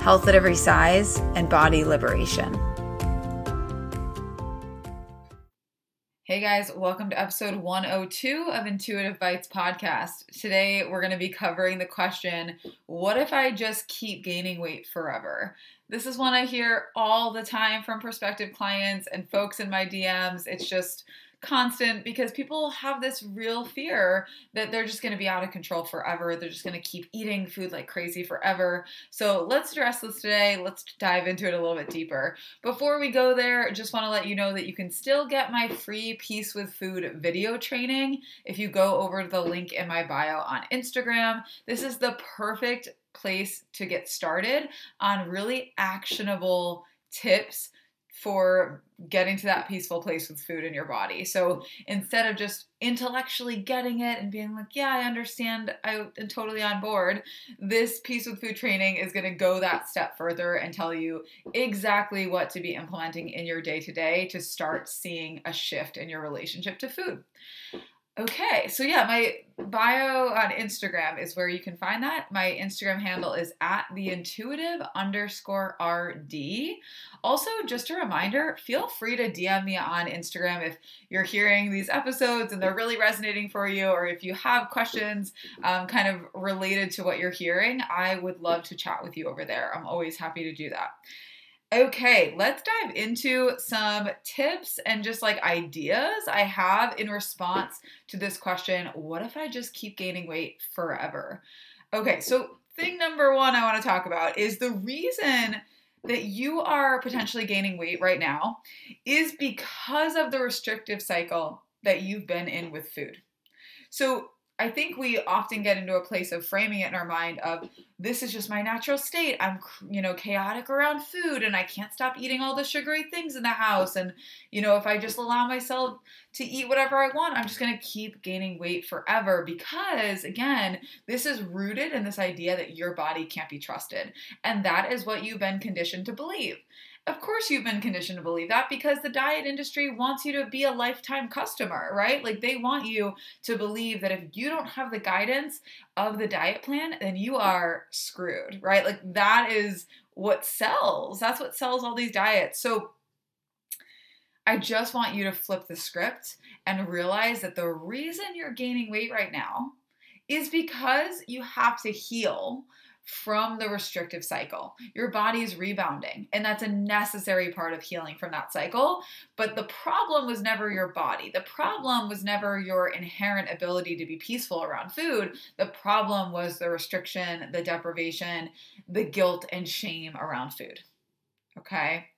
health at every size, and body liberation. Hey guys, welcome to episode 102 of Intuitive Bites podcast. Today we're going to be covering the question What if I just keep gaining weight forever? This is one I hear all the time from prospective clients and folks in my DMs. It's just constant because people have this real fear that they're just going to be out of control forever. They're just going to keep eating food like crazy forever. So let's address this today. Let's dive into it a little bit deeper. Before we go there, just want to let you know that you can still get my free Peace with Food video training if you go over to the link in my bio on Instagram. This is the perfect place to get started on really actionable tips for getting to that peaceful place with food in your body. So instead of just intellectually getting it and being like, yeah, I understand, I'm totally on board, this Peace with Food training is going to go that step further and tell you exactly what to be implementing in your day to day to start seeing a shift in your relationship to food. Okay, so yeah, my bio on Instagram is where you can find that. My Instagram handle is at the intuitive underscore RD. Also, just a reminder feel free to DM me on Instagram if you're hearing these episodes and they're really resonating for you, or if you have questions um, kind of related to what you're hearing. I would love to chat with you over there. I'm always happy to do that. Okay, let's dive into some tips and just like ideas I have in response to this question What if I just keep gaining weight forever? Okay, so thing number one I want to talk about is the reason that you are potentially gaining weight right now is because of the restrictive cycle that you've been in with food. So, I think we often get into a place of framing it in our mind of this is just my natural state. I'm you know chaotic around food and I can't stop eating all the sugary things in the house and you know if I just allow myself to eat whatever I want, I'm just going to keep gaining weight forever because again, this is rooted in this idea that your body can't be trusted. And that is what you've been conditioned to believe. Of course, you've been conditioned to believe that because the diet industry wants you to be a lifetime customer, right? Like they want you to believe that if you don't have the guidance of the diet plan, then you are screwed, right? Like that is what sells. That's what sells all these diets. So I just want you to flip the script and realize that the reason you're gaining weight right now is because you have to heal from the restrictive cycle. Your body is rebounding, and that's a necessary part of healing from that cycle. But the problem was never your body. The problem was never your inherent ability to be peaceful around food. The problem was the restriction, the deprivation, the guilt and shame around food. Okay?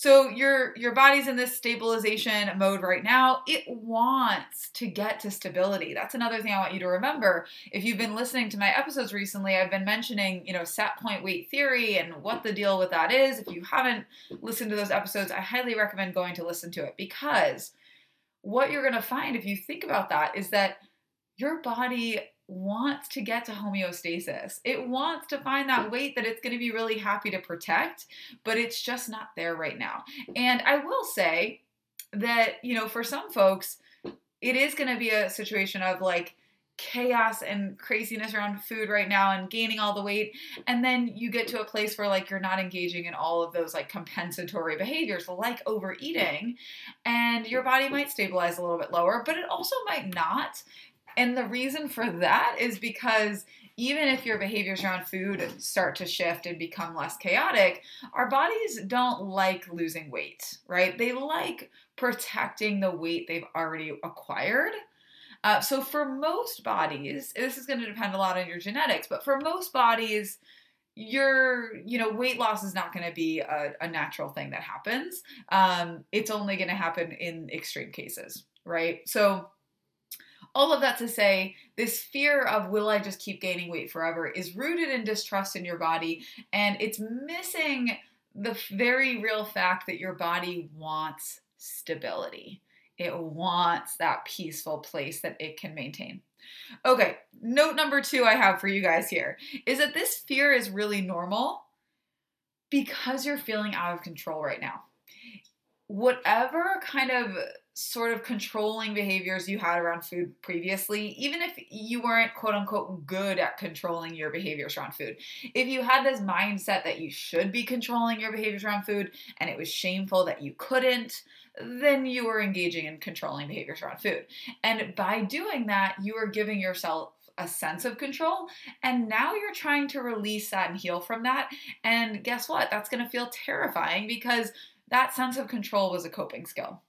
So your your body's in this stabilization mode right now. It wants to get to stability. That's another thing I want you to remember. If you've been listening to my episodes recently, I've been mentioning, you know, set point weight theory and what the deal with that is. If you haven't listened to those episodes, I highly recommend going to listen to it because what you're going to find if you think about that is that your body wants to get to homeostasis. It wants to find that weight that it's going to be really happy to protect, but it's just not there right now. And I will say that, you know, for some folks, it is going to be a situation of like, chaos and craziness around food right now and gaining all the weight and then you get to a place where like you're not engaging in all of those like compensatory behaviors like overeating and your body might stabilize a little bit lower but it also might not and the reason for that is because even if your behaviors around food start to shift and become less chaotic, our bodies don't like losing weight, right? They like protecting the weight they've already acquired. Uh, so for most bodies, this is going to depend a lot on your genetics, but for most bodies, your you know weight loss is not going to be a, a, natural thing that happens. Um, it's only going to happen in extreme cases, right? So all of that to say, this fear of will I just keep gaining weight forever is rooted in distrust in your body and it's missing the very real fact that your body wants stability. It wants that peaceful place that it can maintain. Okay, note number two I have for you guys here is that this fear is really normal because you're feeling out of control right now. Whatever kind of sort of controlling behaviors you had around food previously, even if you weren't quote unquote good at controlling your behaviors around food, if you had this mindset that you should be controlling your behaviors around food and it was shameful that you couldn't, then you were engaging in controlling behaviors around food. And by doing that, you are giving yourself a sense of control. And now you're trying to release that and heal from that. And guess what? That's going to feel terrifying because that sense of control was a coping skill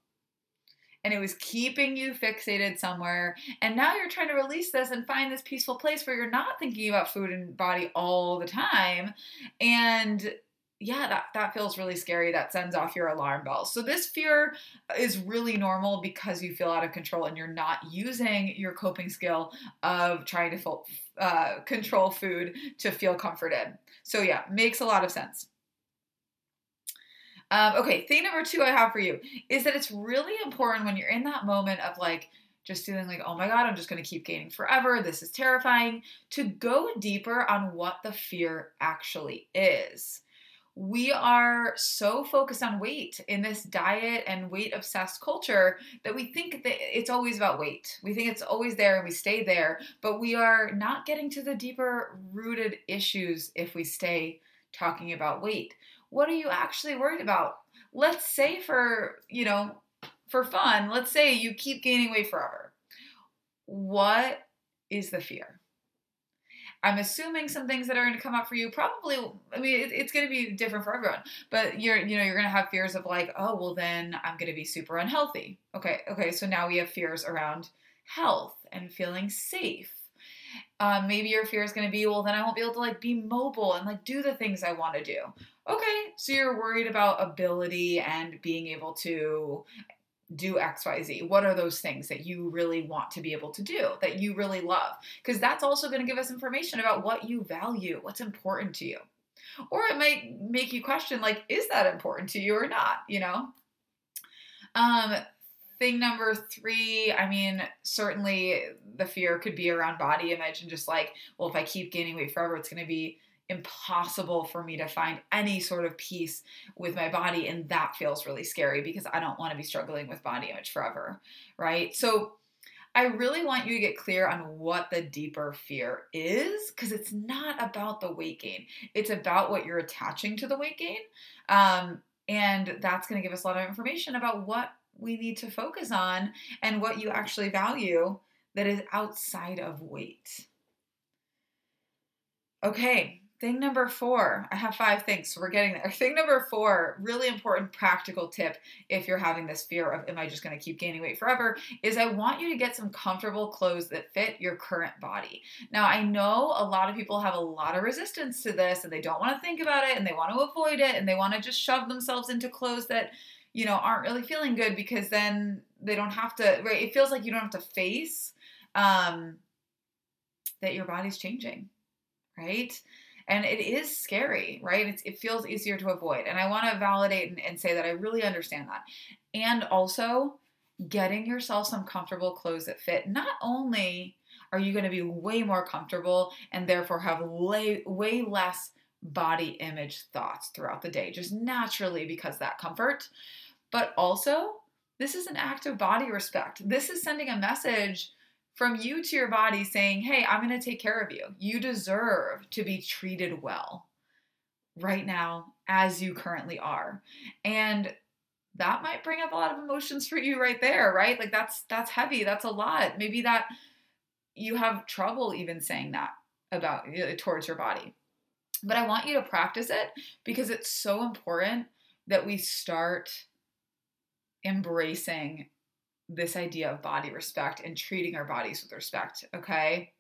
and it was keeping you fixated somewhere. And now you're trying to release this and find this peaceful place where you're not thinking about food and body all the time. And yeah, that, that feels really scary. That sends off your alarm bells. So, this fear is really normal because you feel out of control and you're not using your coping skill of trying to uh, control food to feel comforted. So, yeah, makes a lot of sense. Um, okay, thing number two I have for you is that it's really important when you're in that moment of like just feeling like, oh my God, I'm just going to keep gaining forever. This is terrifying, to go deeper on what the fear actually is. We are so focused on weight in this diet and weight obsessed culture that we think that it's always about weight. We think it's always there and we stay there, but we are not getting to the deeper rooted issues if we stay talking about weight what are you actually worried about? Let's say for, you know, for fun, let's say you keep gaining weight forever. What is the fear? I'm assuming some things that are going to come up for you probably I mean it, it's going to be different for everyone but you're you know you're going to have fears of like oh well then I'm going to be super unhealthy. Okay, okay, so now we have fears around health and feeling safe. Um, maybe your fear is going to be well then I won't be able to like be mobile and like do the things I want to do. Okay, so you're worried about ability and being able to do XYZ? What are those things that you really want to be able to do, that you really love? Because that's also going to give us information about what you value, what's important to you. Or it might make you question, like, is that important to you or not? You know? Um, thing number three, I mean, certainly the fear could be around body image and just like, well, if I keep gaining weight forever, it's going to be impossible for me to find any sort of peace with my body and that feels really scary because I don't want to be struggling with body image forever, right? So I really want you to get clear on what the deeper fear is because it's not about the weight gain. It's about what you're attaching to the weight gain. Um, and that's going to give us a lot of information about what we need to focus on and what you actually value that is outside of weight. Okay, Thing number four, I have five things, so we're getting there. Thing number four, really important practical tip if you're having this fear of, am I just gonna keep gaining weight forever, is I want you to get some comfortable clothes that fit your current body. Now, I know a lot of people have a lot of resistance to this and they don't wanna think about it and they wanna avoid it and they wanna just shove themselves into clothes that, you know, aren't really feeling good because then they don't have to, right? It feels like you don't have to face um, that your body's changing, right? And it is scary right? It's, it feels easier to avoid. And i want to validate and, and say that i really understand that. And also getting yourself some comfortable clothes that fit. Not only are you going to be way more comfortable and therefore have way, way less body image thoughts throughout the day just naturally because that comfort. But also this is an act of body respect. This is sending a message from you to your body saying, Hey, I'm going to take care of you. You deserve to be treated well right now as you currently are. And that might bring up a lot of emotions for you right there, right? Like that's that's heavy. That's a lot. Maybe that you have trouble even saying that about uh, towards your body. But I want you to practice it because it's so important that we start embracing this idea of body respect and treating our bodies with respect, okay?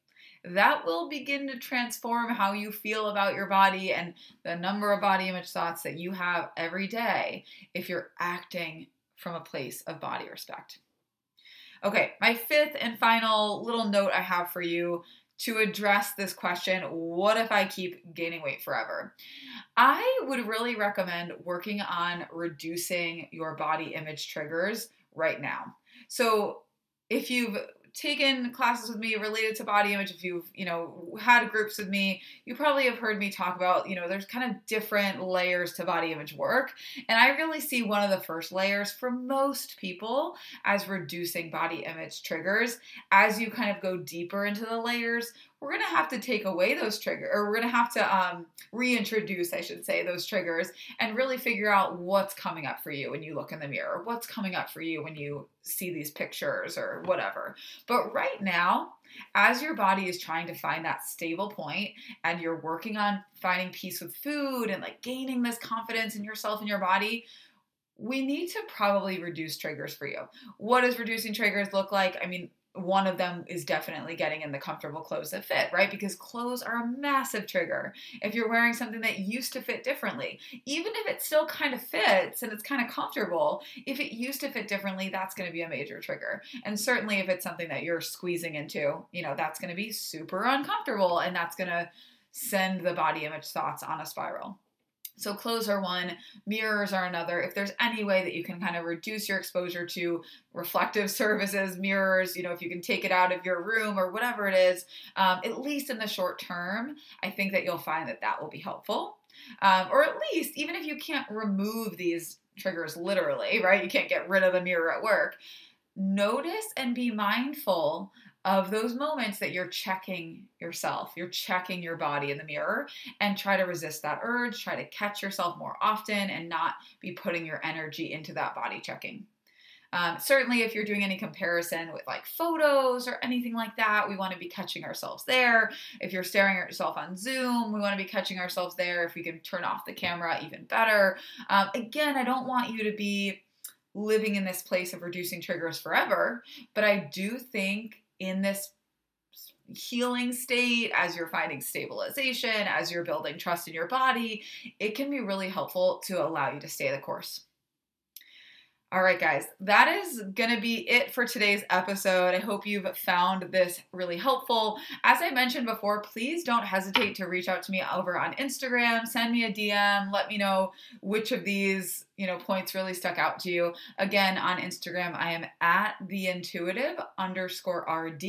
That will begin to transform how you feel about your body and the number of body image thoughts that you have every day if you're acting from a place of body respect. Okay, my fifth and final little note I have for you to address this question what if I keep gaining weight forever? I would really recommend working on reducing your body image triggers right now. So, if you've taken classes with me related to body image, if you've, you know, had groups with me, you probably have heard me talk about, you know, there's kind of different layers to body image work. And I really see one of the first layers for most people as reducing body image triggers. As you kind of go deeper into the layers, we're going to have to take away those triggers, or we're going to have to um, reintroduce, I should say, those triggers and really figure out what's coming up for you when you look in the mirror, what's coming up for you when you see these pictures or whatever. But right now, as your body is trying to find that stable point and you're working on finding peace with food and like gaining this confidence in yourself and your body, we need to probably reduce triggers for you. What does reducing triggers look like? I mean, one of them is definitely getting in the comfortable clothes that fit, right? Because clothes are a massive trigger. If you're wearing something that used to fit differently, even if it still kind of fits and it's kind of comfortable, if it used to fit differently, that's going to be a major trigger. And certainly if it's something that you're squeezing into, you know, that's going to be super uncomfortable and that's going to send the body image thoughts on a spiral. So clothes are one, mirrors are another. If there's any way that you can kind of reduce your exposure to reflective surfaces, mirrors, you know, if you can take it out of your room or whatever it is, um, at least in the short term, I think that you'll find that that will be helpful. Um, or at least, even if you can't remove these triggers literally, right? You can't get rid of the mirror at work. Notice and be mindful of those moments that you're checking yourself, you're checking your body in the mirror, and try to resist that urge, try to catch yourself more often, and not be putting your energy into that body checking. Um, certainly, if you're doing any comparison with like photos or anything like that, we want to be catching ourselves there. If you're staring at yourself on Zoom, we want to be catching ourselves there. If we can turn off the camera, even better. Um, again, I don't want you to be living in this place of reducing triggers forever, but I do think in this healing state, as you're finding stabilization, as you're building trust in your body, it can be really helpful to allow you to stay the course. All right, guys, that is going to be it for today's episode. I hope you've found this really helpful. As I mentioned before, please don't hesitate to reach out to me over on Instagram, send me a DM, let me know which of these you know points really stuck out to you. Again on instagram i am at the intuitive underscore rd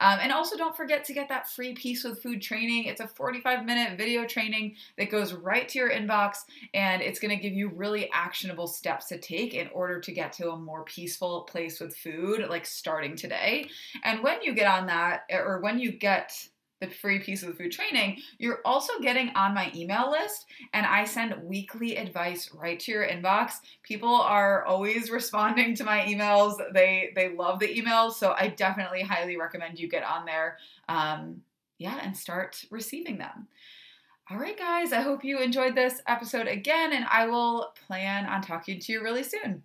um, and also don't forget to get that free Peace with Food training. It's a 45 minute video training that goes right to your inbox and it's going to give you really actionable steps to take in order to get to a more peaceful place with food like starting today and when you get on that or when you get the free Peace of food training, you're also getting on my email list and I send weekly advice right to your inbox. People are always responding to my emails. They they love the emails, so I definitely highly recommend you get on there. Um, yeah, and start receiving them. All right, guys, I hope you enjoyed this episode again, and I will plan on talking to you really soon.